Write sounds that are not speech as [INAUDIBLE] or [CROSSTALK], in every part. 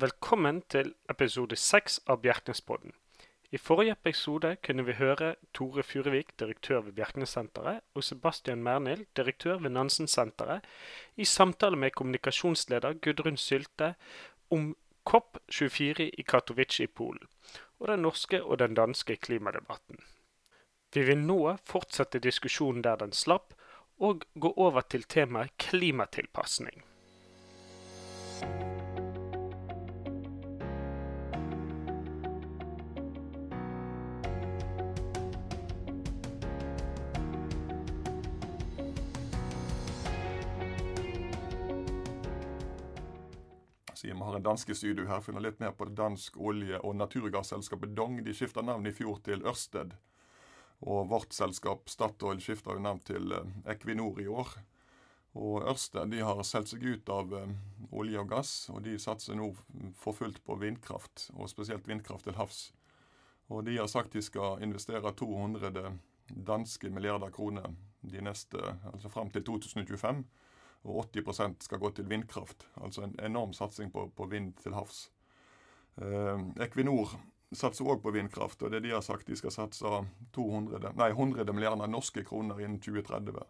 Velkommen til episode seks av Bjerknespodden. I forrige episode kunne vi høre Tore Furuvik, direktør ved Bjerknessenteret, og Sebastian Mernil, direktør ved Nansensenteret, i samtale med kommunikasjonsleder Gudrun Sylte om COP24 i Katowice i Polen, og den norske og den danske klimadebatten. Vi vil nå fortsette diskusjonen der den slapp, og gå over til temaet klimatilpasning. Siden vi har en danske studio her, finner litt mer på det dansk olje- og naturgasselskapet Dong. De skifta navn i fjor til Ørsted. Og vårt selskap Statoil skifta navn til eh, Equinor i år. Og Ørsted de har solgt seg ut av eh, olje og gass, og de satser nå for fullt på vindkraft, og spesielt vindkraft til havs. Og de har sagt de skal investere 200 danske milliarder kroner de neste, altså fram til 2025 og 80% skal gå til vindkraft. Altså en enorm satsing på, på vind til havs. Eh, Equinor satser òg på vindkraft, og det de har sagt de skal satse 200, nei, 100 milliarder norske kroner innen 2030.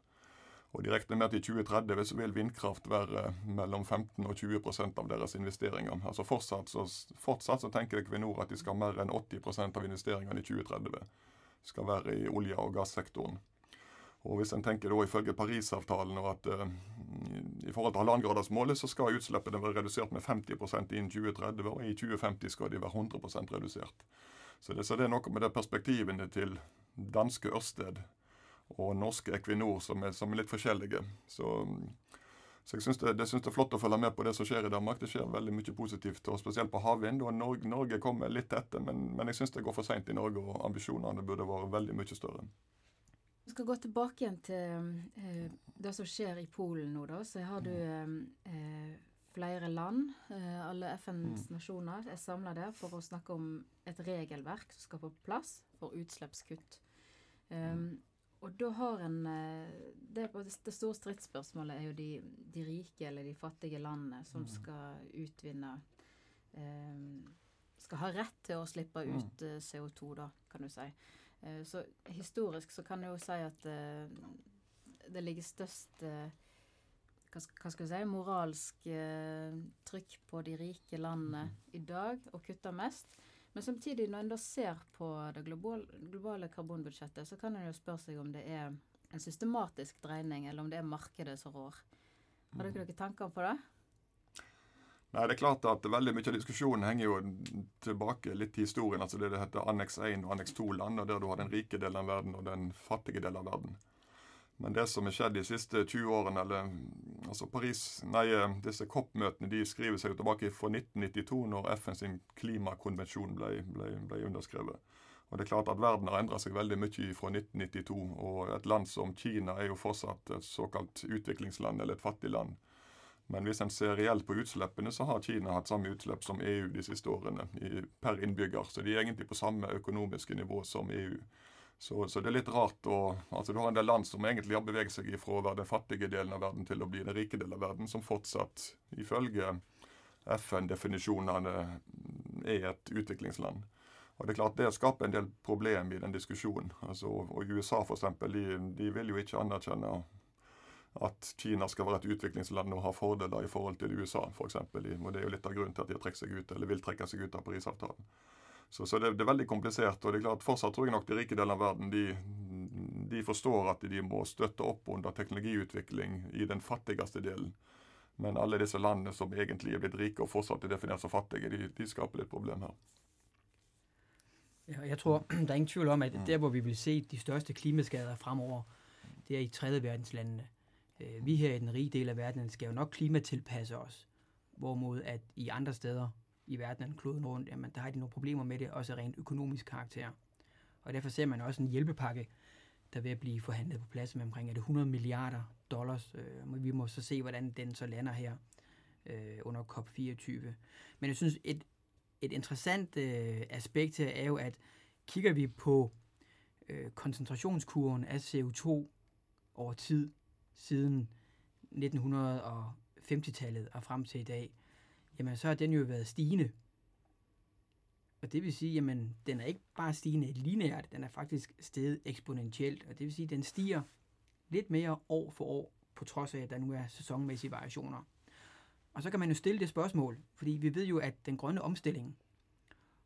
Og De regner med at i 2030 så vil vindkraft være mellom 15 og 20% av deres investeringer. Altså Fortsatt så, fortsatt så tenker Equinor at de skal ha mer enn 80% av investeringene i 2030 skal være i olje- og gassektoren. Og hvis en tenker da ifølge Parisavtalen og at uh, i forhold til halvannengradersmålet så skal utslippene være redusert med 50% innen 2030, og i 2050 skal de være 100 redusert. Så det, så det, er noe med det perspektivene til danske Ørsted og norske Equinor som er, som er litt forskjellige. Så, så jeg syns det, det, synes det, er flott å følge med på det som skjer i Danmark. Det skjer veldig mye positivt, og spesielt på havvind. og Norge, Norge kommer litt etter, men, men jeg syns det går for seint i Norge, og ambisjonene burde vært veldig mye større. Vi skal gå tilbake igjen til eh, det som skjer i Polen nå, da. Så har du mm. eh, flere land, eh, alle FNs mm. nasjoner, er samla der for å snakke om et regelverk som skal på plass for utslippskutt. Um, og da har en eh, det, det, store stridsspørsmålet er jo de, de, rike eller de fattige landene som mm. skal utvinne um, Skal ha rett til å slippe ut mm. CO2, da, kan du si. Eh, så historisk så kan jeg jo si at eh, det ligger størst eh, hva skal vi si, moralsk trykk på de rike landene mhm. i dag, og kutter mest. Men samtidig, når en da ser på det globale karbonbudsjettet, så kan en jo spørre seg om det er en systematisk dreining, eller om det er markedet som rår. Har dere mhm. noen tanker på det? Nei, det er klart at Veldig mye av diskusjonen henger jo tilbake litt til historien. altså Det det heter Annex 1 og Annex 2-land, og der du har den rike delen av verden og den fattige delen av verden. Men det som har skjedd de siste 20 årene, eller altså Paris, nei, disse COP-møtene de skriver seg jo tilbake fra 1992, når FNs klimakonvensjon ble, ble, ble, underskrevet. Og det er klart at Verden har endra seg veldig mye fra 1992. Og et land som Kina er jo fortsatt et såkalt utviklingsland, eller et fattig land. Men hvis en ser reelt på utslippene, så har Kina hatt samme utslipp som EU de siste årene i, per innbygger. Så de er egentlig på samme økonomiske nivå som EU. Så, så, det er litt rart å altså Du har en del land som egentlig har beveget seg ifra å være den fattige delen av verden til å bli den rike delen av verden, som fortsatt, ifølge FN-definisjonene, er et utviklingsland. Og Det er klart det skaper en del problem i den diskusjonen. Altså, og USA for eksempel, de, de vil jo ikke anerkjenne at Kina skal være et utviklingsland og ha fordeler i forhold til USA, f.eks. Og det er jo litt av grunnen til at de har trukket seg ut, eller vil trekke seg ut av Parisavtalen. Så, så det, det, er veldig komplisert. og det er klart Fortsatt tror jeg nok de rike delene av verden de, de, forstår at de må støtte opp under teknologiutvikling i den fattigste delen. Men alle disse landene som egentlig er blitt rike og fortsatt er definert som fattige, de, de skaper litt problem her. Jeg tror [CLEARS THROAT] det er ingen tvil om at der hvor vi vil se de største klimaskader fremover, det er i tredjeverdenslandene øh, vi her i den rige del af verden skal jo nok klimatilpasse os, hvorimod at i andre steder i verden, kloden rundt, jamen, der har de nogle problemer med det, også rent økonomisk karakter. Og derfor ser man også en hjælpepakke, der vil blive forhandlet på plads med omkring er det 100 milliarder dollars. Øh, vi må så se, hvordan den så lander her øh, under COP24. Men jeg synes, et, et interessant øh, aspekt her er jo, at kigger vi på øh, koncentrationskurven af CO2 over tid, siden 1950-tallet og frem til i dag, jamen så har den jo været stigende. Og det vil sige, jamen den er ikke bare stigende lineært, den er faktisk steget eksponentielt. Og det vil sige, den stiger lidt mere år for år, på trods af, at der nu er sæsonmæssige variationer. Og så kan man jo stille det spørgsmål, fordi vi ved jo, at den grønne omstilling,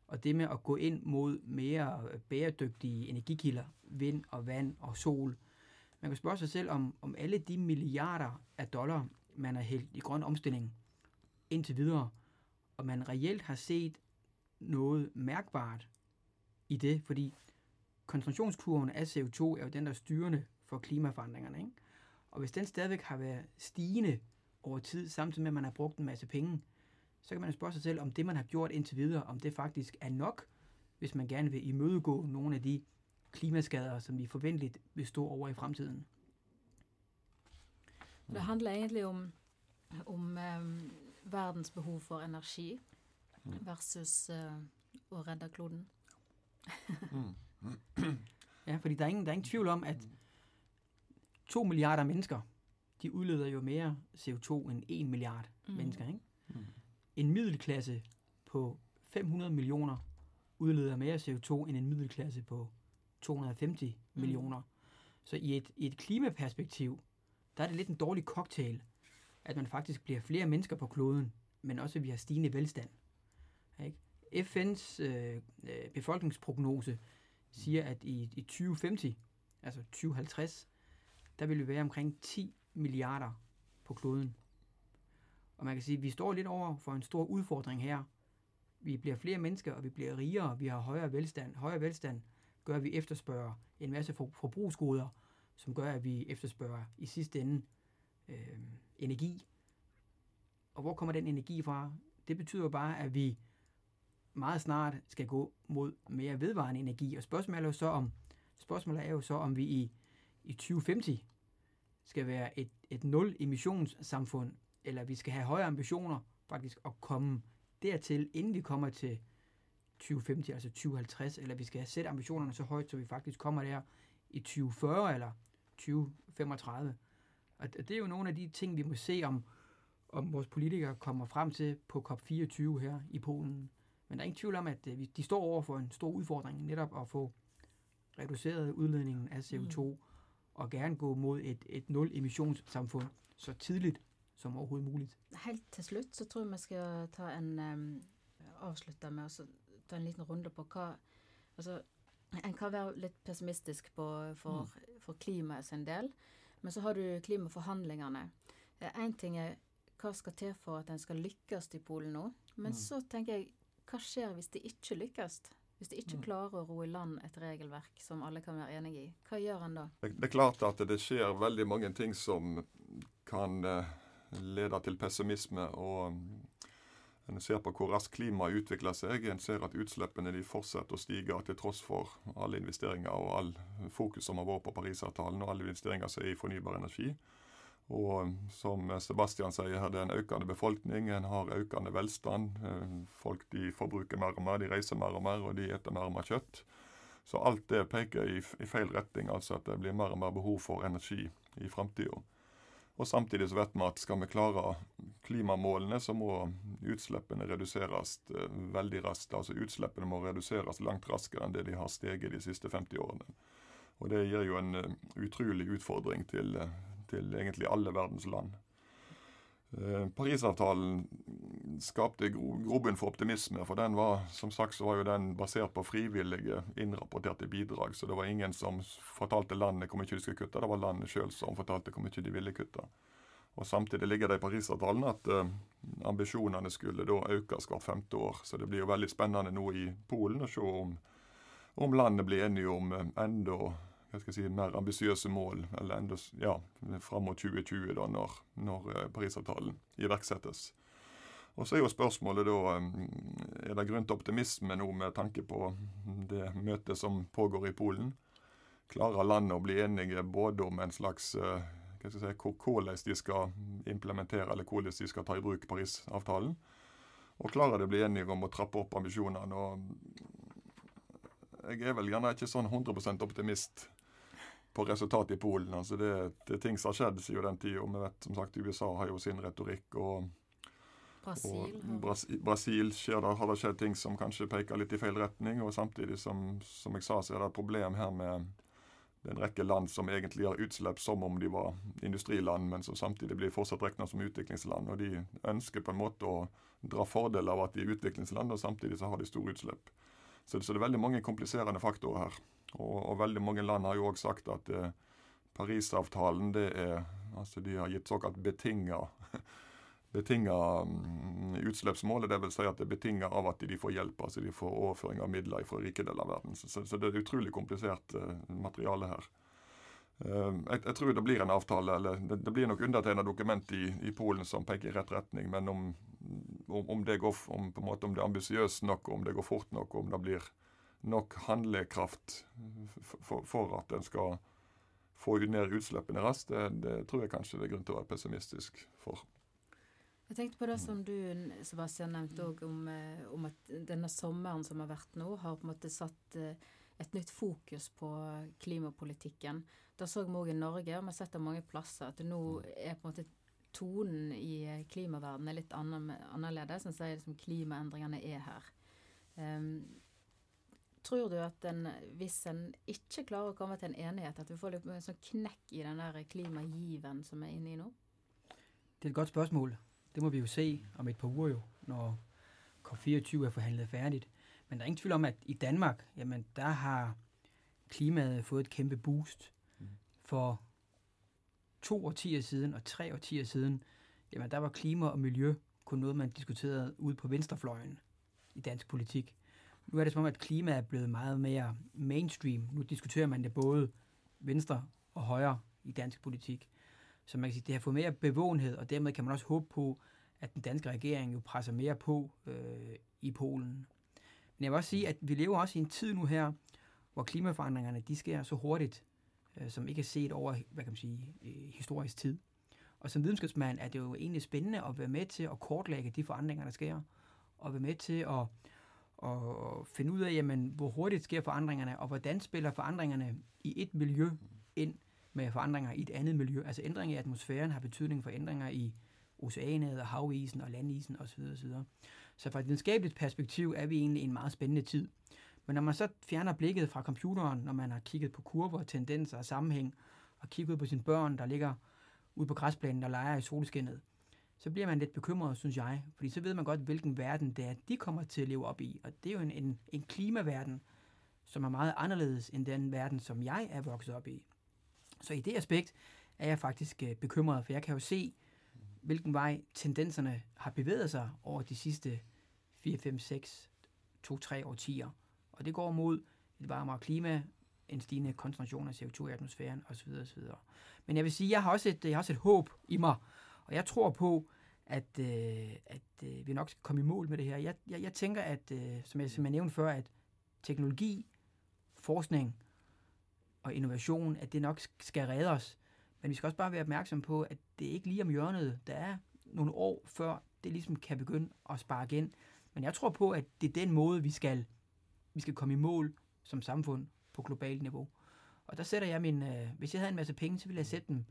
og det med at gå ind mod mere bæredygtige energikilder, vind og vand og sol, man kan spørge sig selv om, om alle de milliarder af dollar, man har hældt i grøn omstilling indtil videre, og man reelt har set noget mærkbart i det, fordi koncentrationskurven af CO2 er jo den, der er styrende for klimaforandringerne. Ikke? Og hvis den stadigvæk har været stigende over tid, samtidig med, at man har brugt en masse penge, så kan man spørge sig selv, om det, man har gjort indtil videre, om det faktisk er nok, hvis man gerne vil imødegå nogle af de klimaskader, som vi forventeligt vil stå over i fremtiden. Det handler egentlig om, om um, verdens behov for energi versus uh, å redde kloden. ja, fordi der er, ingen, der er ingen tvivl om, at to milliarder mennesker, de udleder jo mere CO2 end en milliard mm. mennesker. Ikke? Mm. En middelklasse på 500 millioner udleder mere CO2 end en middelklasse på 250 mm. millioner. Så i et, i et klimaperspektiv, der er det lidt en dårlig cocktail, at man faktisk bliver flere mennesker på kloden, men også at vi har stigende velstand. Ikke? FN's øh, øh, befolkningsprognose siger, at i, i 2050, altså 2050, der vil vi være omkring 10 milliarder på kloden. Og man kan sige, at vi står lidt over for en stor udfordring her. Vi bliver flere mennesker, og vi bliver rigere, vi har højere velstand. Højere velstand gør, at vi efterspørger en masse forbrugsgoder, som gør, at vi efterspørger i sidste ende øh, energi. Og hvor kommer den energi fra? Det betyder jo bare, at vi meget snart skal gå mod mere vedvarende energi. Og spørgsmålet er jo så, om, spørgsmålet er jo så, om vi i, i 2050 skal være et, et nul-emissionssamfund, eller vi skal have højere ambitioner faktisk at komme dertil, inden vi kommer til 2050, altså 2050, eller vi skal sætte ambitionerne så højt, så vi faktisk kommer der i 2040 eller 2035. Og det er jo nogle af de ting, vi må se, om, om vores politikere kommer frem til på COP24 her i Polen. Men der er ingen tvivl om, at øh, de står over for en stor udfordring, netop at få reduceret udledningen af CO2, mm. og gerne gå mod et, et nul-emissionssamfund så tidligt som overhovedet muligt. Helt til slut så tror jeg, man skal ta en um, avslutte med å ta en liten runde på hva altså, En kan være litt pessimistisk på, for, mm. for klimaet sin del, men så har du klimaforhandlingene. Én ting er hva skal til for at en skal lykkes i Polen nå, men mm. så tenker jeg hva skjer hvis det ikke lykkes? Hvis de ikke mm. klarer å ro i land et regelverk som alle kan være enig i, hva gjør en da? Det er klart at det skjer veldig mange ting som kan eh, lede til pessimisme. og En ser på hvor raskt klimaet utvikler seg. En ser at utslippene de fortsetter å stige til tross for alle investeringer og all fokus som har vært på Parisavtalen og alle investeringer som er i fornybar energi. Og som Sebastian sier, her, det er en økende befolkning, en har økende velstand. Eh, folk de forbruker mer og mer, de reiser mer og mer, og de spiser mer og mer kjøtt. Så alt det peker i, i, feil retning, altså at det blir mer og mer behov for energi i framtida. Og samtidig så vet vi at skal vi klare klimamålene, så må utslippene reduseres eh, veldig raskt. Altså utslippene må reduseres langt raskere enn det de har steget de siste 50 årene. Og det gir jo en uh, utrolig utfordring til uh, til egentlig alle verdens land. Eh, Parisavtalen skapte grobunn for optimisme, for den var som sagt så var jo den basert på frivillige, innrapporterte bidrag. Så det var ingen som fortalte landet hvor mye de skulle kutte, det var landet sjøl som fortalte hvor mye de ville kutte. Og Samtidig ligger det i Parisavtalen at uh, ambisjonene skulle da økes hvert femte år. Så det blir jo veldig spennende nå i Polen å se om, om landet blir enige om uh, enda hva skal jeg si, mer ambisiøse mål eller enda, ja, fram mot 2020, da, når, når eh, Parisavtalen iverksettes. Og Så er jo spørsmålet da eh, Er det grunn til optimisme nå med tanke på det møtet som pågår i Polen? Klarer landet å bli enige både om en slags eh, hva skal jeg si, hvordan de skal implementere eller hvordan de skal ta i bruk Parisavtalen? Og klarer de å bli enige om å trappe opp ambisjonene? og jeg er vel gjerne ikke sånn 100% optimist på resultatet i Polen. altså det, det er ting som har skjedd siden den tida. Vi vet som sagt USA har jo sin retorikk. og Brasil. Og Bras Brasil skjer det, har det skjedd ting som kanskje peker litt i feil retning. Og samtidig, som, som jeg sa, så er det et problem her med det er en rekke land som egentlig har utslipp som om de var industriland, men som samtidig blir fortsatt regna som utviklingsland. Og de ønsker på en måte å dra fordel av at de er utviklingsland, og samtidig så har de store utslipp. Så, det er veldig mange kompliserende faktorer her. Og, og veldig mange land har jo òg sagt at eh, Parisavtalen det er altså De har gitt såkalt betinga [LAUGHS] betinga um, utslippsmålet. Dvs. Si at det er betinga av at de får hjelp, altså de får overføring av midler fra rike deler av verden. Så, så, det er utrolig komplisert uh, materiale her. Uh, jeg, jeg, tror det blir en avtale, eller det, det blir nok undertegnet dokument i, i, Polen som peker i rett retning. Men om, om, om det går, om, på en måte, om det er ambisiøst nok, om det går fort nok, om det blir nok handlekraft for, for at en skal få ned utslippene raskt, det, det tror jeg kanskje det er grunn til å være pessimistisk for. Jeg tenkte på det som du Sebastian, nevnte om, eh, om, at denne sommeren som har vært nå, har på en måte satt eh, et nytt fokus på klimapolitikken. Da så vi òg i Norge, og vi har sett det mange plasser, at det nå er på en måte tonen i klimaverdenen er litt annerledes. En sier liksom klimaendringene er her. Um, tror du at en, hvis en ikke klarer å komme til en enighet, at vi får litt sånn knekk i den der klimagiven som er inne i nå? Det er et godt spørsmål. Det må vi jo se om et par uker, jo, når COP24 er forhandlet færdigt. Men der er ingen tvivl om, at i Danmark, jamen der har klimaet fået et kæmpe boost. For to årtier siden og tre årtier siden, jamen der var klima og miljø kun noget, man diskuterede ude på venstrefløjen i dansk politik. Nu er det som om, at klima er blevet meget mere mainstream. Nu diskuterer man det både venstre og højre i dansk politik. Så man kan sige, det har fået mere bevågenhed, og dermed kan man også håbe på, at den danske regering jo presser mere på øh, i Polen. Men jeg vil også sige, at vi lever også i en tid nu her, hvor klimaforandringerne de sker så hurtigt, øh, som ikke er set over, hvad kan man sige, historisk tid. Og som videnskabsmand er det jo egentlig spændende at være med til at kortlægge de forandringer, der sker, og være med til at, at finde ud af, jamen, hvor hurtigt sker forandringerne, og hvordan spiller forandringerne i et miljø ind med forandringer i et andet miljø. Altså ændringer i atmosfæren har betydning for ændringer i oceanet og havisen og landisen osv. osv. Så fra et videnskabeligt perspektiv er vi egentlig i en meget spændende tid. Men når man så fjerner blikket fra computeren, når man har kigget på kurver, tendenser og sammenhæng, og kigget på sine børn, der ligger ude på græsplænen og leger i solskinnet, så bliver man lidt bekymret, synes jeg. Fordi så ved man godt, hvilken verden det er, de kommer til at leve op i. Og det er jo en, en, en klimaverden, som er meget anderledes end den verden, som jeg er vokset op i. Så i det aspekt er jeg faktisk øh, bekymret, for jeg kan jo se, hvilken vej tendenserne har bevæget sig over de sidste 4, 5, 6, 2, 3 årtier. Og det går mod et varmere klima, en stigende koncentration af CO2 i atmosfæren osv. osv. Men jeg vil sige, jeg har også et, jeg har også et håb i mig, og jeg tror på, at, øh, at øh, vi nok skal komme i mål med det her. Jeg, jeg, jeg tænker, at øh, som, jeg, som jeg nævnte før, at teknologi, forskning og innovation, at det nok skal redde os. Men vi skal også bare være opmærksom på, at det er ikke lige om hjørnet. Der er nogle år før, det ligesom kan begynde at spare igen. Men jeg tror på, at det er den måde, vi skal, vi skal komme i mål som samfund på globalt niveau. Og der sætter jeg min, øh, hvis jeg havde en masse penge, så ville jeg sætte dem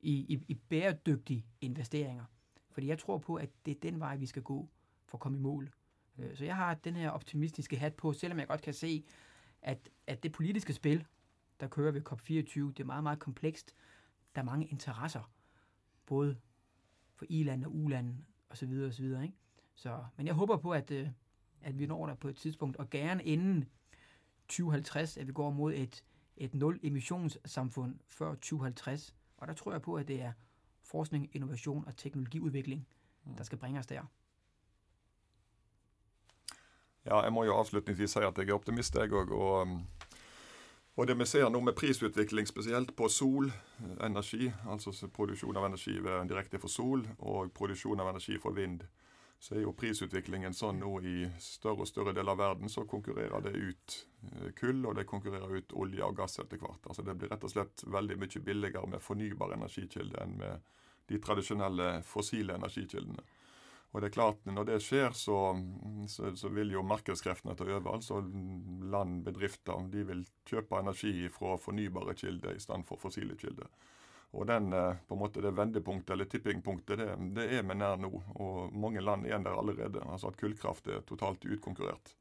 i, i, i bæredygtige investeringer. Fordi jeg tror på, at det er den vej, vi skal gå for at komme i mål. Øh, så jeg har den her optimistiske hat på, selvom jeg godt kan se, at, at det politiske spil der kører ved COP24. Det er meget, meget komplekst. Der er mange interesser, både for i-land og u-land osv. osv. Ikke? Så, men jeg håber på, at, øh, at vi når der på et tidspunkt, og gerne inden 2050, at vi går mod et, et nul-emissionssamfund før 2050. Og der tror jeg på, at det er forskning, innovation og teknologiudvikling, mm. der skal bringe os der. Ja, jeg må jo avslutningsvis si at jeg er optimist, jeg òg. Og og det vi ser nå med prisutvikling, spesielt på solenergi, altså produksjon av energi direkte for sol og produksjon av energi for vind, så er jo prisutviklingen sånn nå i større og større deler av verden, så konkurrerer det ut eh, kull, og det konkurrerer ut olje og gass etter hvert. Altså Det blir rett og slett veldig mye billigere med fornybare energikilder enn med de tradisjonelle fossile energikildene. Og det er klart, Når det skjer, så, så, så vil jo markedskreftene ta over. altså Land, bedrifter, de vil kjøpe energi fra fornybare kilder i stedet for fossile kilder. Og den, eh, på en måte det vendepunktet eller tippingpunktet, det, det er vi nær nå. Og mange land er der allerede. Altså at kullkraft er totalt utkonkurrert.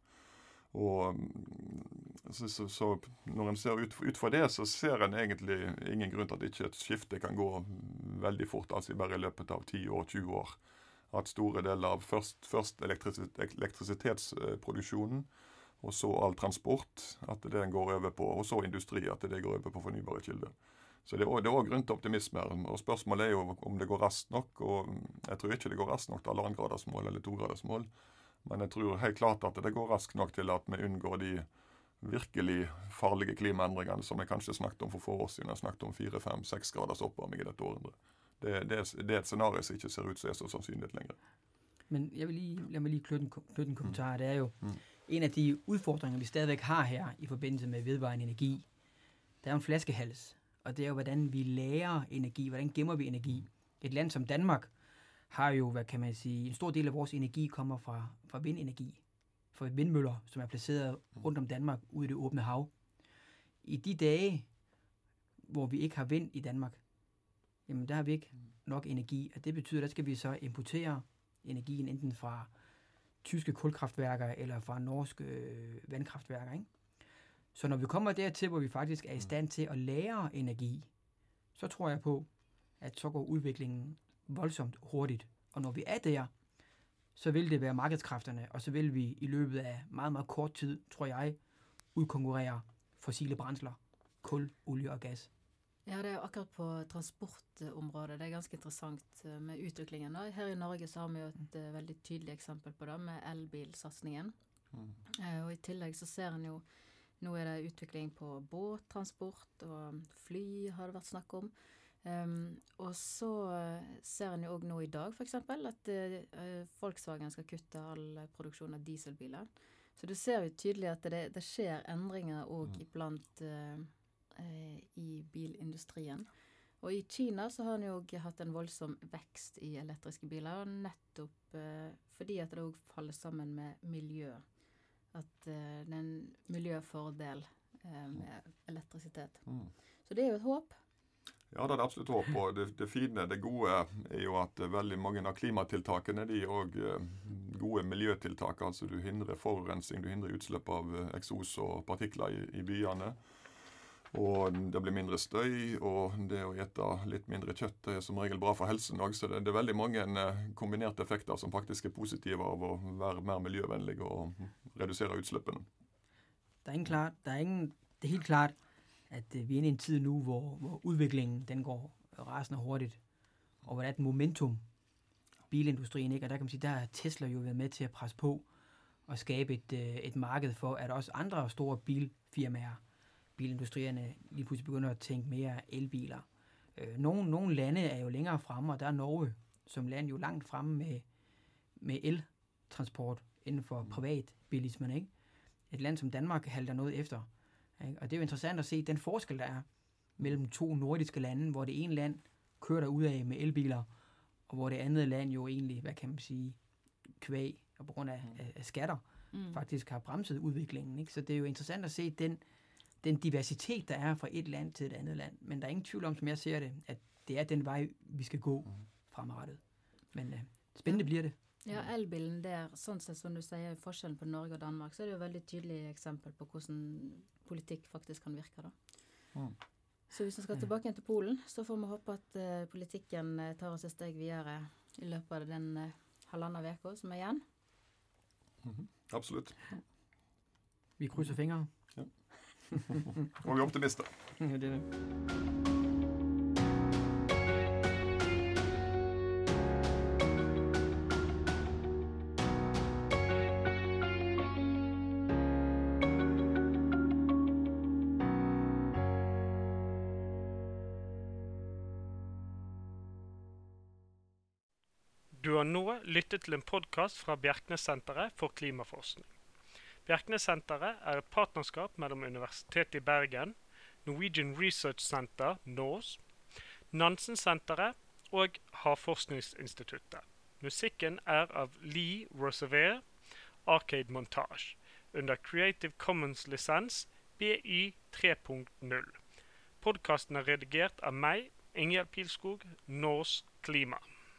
Og mm, så, så, så når en ser ut, ut, fra det, så ser en egentlig ingen grunn til at ikke et skifte kan gå veldig fort. Altså bare i løpet av 10 år, 20 år. At store deler av først, først elektrisitetsproduksjonen, og så all transport, at det går over på, og så industri, at det går over på fornybare kilder. Så det er òg grunn til optimisme. og Spørsmålet er jo om det går raskt nok. og Jeg tror ikke det går raskt nok til halvannengradersmål eller togradersmål. Men jeg tror helt klart at det går raskt nok til at vi unngår de virkelig farlige klimaendringene som jeg kanskje snakket om for få år siden. Jeg snakket om fire, fem, seks graders oppvarming i dette århundret. Det, det, det, er et scenario som ikke ser ut som er så sannsynlig lenger. Men jeg vil lige, lad mig lige knytte en, knytte en kommentar. Det er jo mm. en af de udfordringer, vi stadigvæk har her i forbindelse med vedvarende energi. Der er jo en flaskehals, og det er jo, hvordan vi lærer energi, hvordan gemmer vi energi. Et land som Danmark har jo, hvad kan man sige, en stor del af vores energi kommer fra, fra vindenergi, fra vindmøller, som er placeret rundt om Danmark ude i det åbne hav. I de dage, hvor vi ikke har vind i Danmark, jamen der har vi ikke nok energi, og det betyder, at der skal vi så importere energien enten fra tyske kulkraftværker eller fra norske øh, vandkraftværker. Ikke? Så når vi kommer dertil, hvor vi faktisk er i stand til at lære energi, så tror jeg på, at så går udviklingen voldsomt hurtigt. Og når vi er der, så vil det være markedskræfterne, og så vil vi i løbet af meget, meget kort tid, tror jeg, udkonkurrere fossile brændsler, kul, olie og gas. Ja, det er akkurat på transportområdet det er ganske interessant eh, med utviklingen. Da. Her i Norge så har vi jo et mm. veldig tydelig eksempel på det, med elbilsatsingen. Mm. Uh, og i tillegg så ser en jo Nå er det utvikling på båttransport, og fly har det vært snakk om. Um, og så ser en jo òg nå i dag f.eks. at uh, Volkswagen skal kutte all produksjon av dieselbiler. Så du ser jo tydelig at det, det skjer endringer òg mm. iblant uh, i bilindustrien. Og i Kina så har en jo hatt en voldsom vekst i elektriske biler, nettopp fordi at det òg faller sammen med miljø. At det er en miljøfordel med elektrisitet. Mm. Så det er jo et håp. Ja, det er det absolutt håp Og Det, det, fine, det gode, er jo at veldig mange av klimatiltakene de er òg eh, gode miljøtiltak. Altså du hindrer forurensning, du hindrer utslipp av eh, eksos og partikler i, i byene. Og det blir mindre støy, og det å ete litt mindre kjøtt er som regel bra for helsen òg. Så det, er veldig mange eh, kombinerte effekter som faktisk er positive av å være mer miljøvennlig og redusere utslippene. Det er, klar, det er, ingen, det er helt klart at øh, vi er inne i en tid nå hvor, hvor utviklingen den går rasende hurtig. og hvor det er et momentum bilindustrien, ikke? og der kan man sige, der har Tesla jo været med til at presse på og skabe et, øh, et marked for, at også andre store bilfirmaer, bilindustrierne lige pludselig begynder at tænke mere elbiler. Øh, nogle, nogle lande er jo længere fremme, og der er Norge som land jo langt fremme med, med eltransport inden for privatbilismen. Ikke? Et land som Danmark halter noget efter. Ikke? Og det er jo interessant at se den forskel, der er mellem to nordiske lande, hvor det ene land kører der af med elbiler, og hvor det andet land jo egentlig, hvad kan man sige, kvæg og på grund af, mm. af, af skatter, mm. faktisk har bremset udviklingen. Ikke? Så det er jo interessant at se den, den diversitet, der er fra et land til et andet land. Men der er ingen tvivl om, som jeg ser det, at det er den vei vi skal gå fremrettet. Men uh, spennende blir det. Ja, elbilen der, sånn sett som du sier, forskjellen på Norge og Danmark, så er det jo veldig tydelig eksempel på hvordan politikk faktisk kan virke. da. Mm. Så hvis vi skal tilbake igjen til Polen, så får vi håpe at uh, politikken uh, tar oss et steg videre i løpet av den uh, halvannen uka som er igjen. Mm -hmm. Absolutt. Vi krysser fingre. Ja. [LAUGHS] Og vi er optimister. det er det. Du har nå lyttet til en podkast fra Bjerknessenteret for klimaforskning. Bjerknessenteret er et partnerskap mellom Universitetet i Bergen, Norwegian Research Center, NORS, Nansensenteret og Havforskningsinstituttet. Musikken er av Lee Rosevier, Arcade Montage, under Creative Commons-lisens BY 3.0. Podkasten er redigert av meg, Ingjerd Pilskog, NORS klima.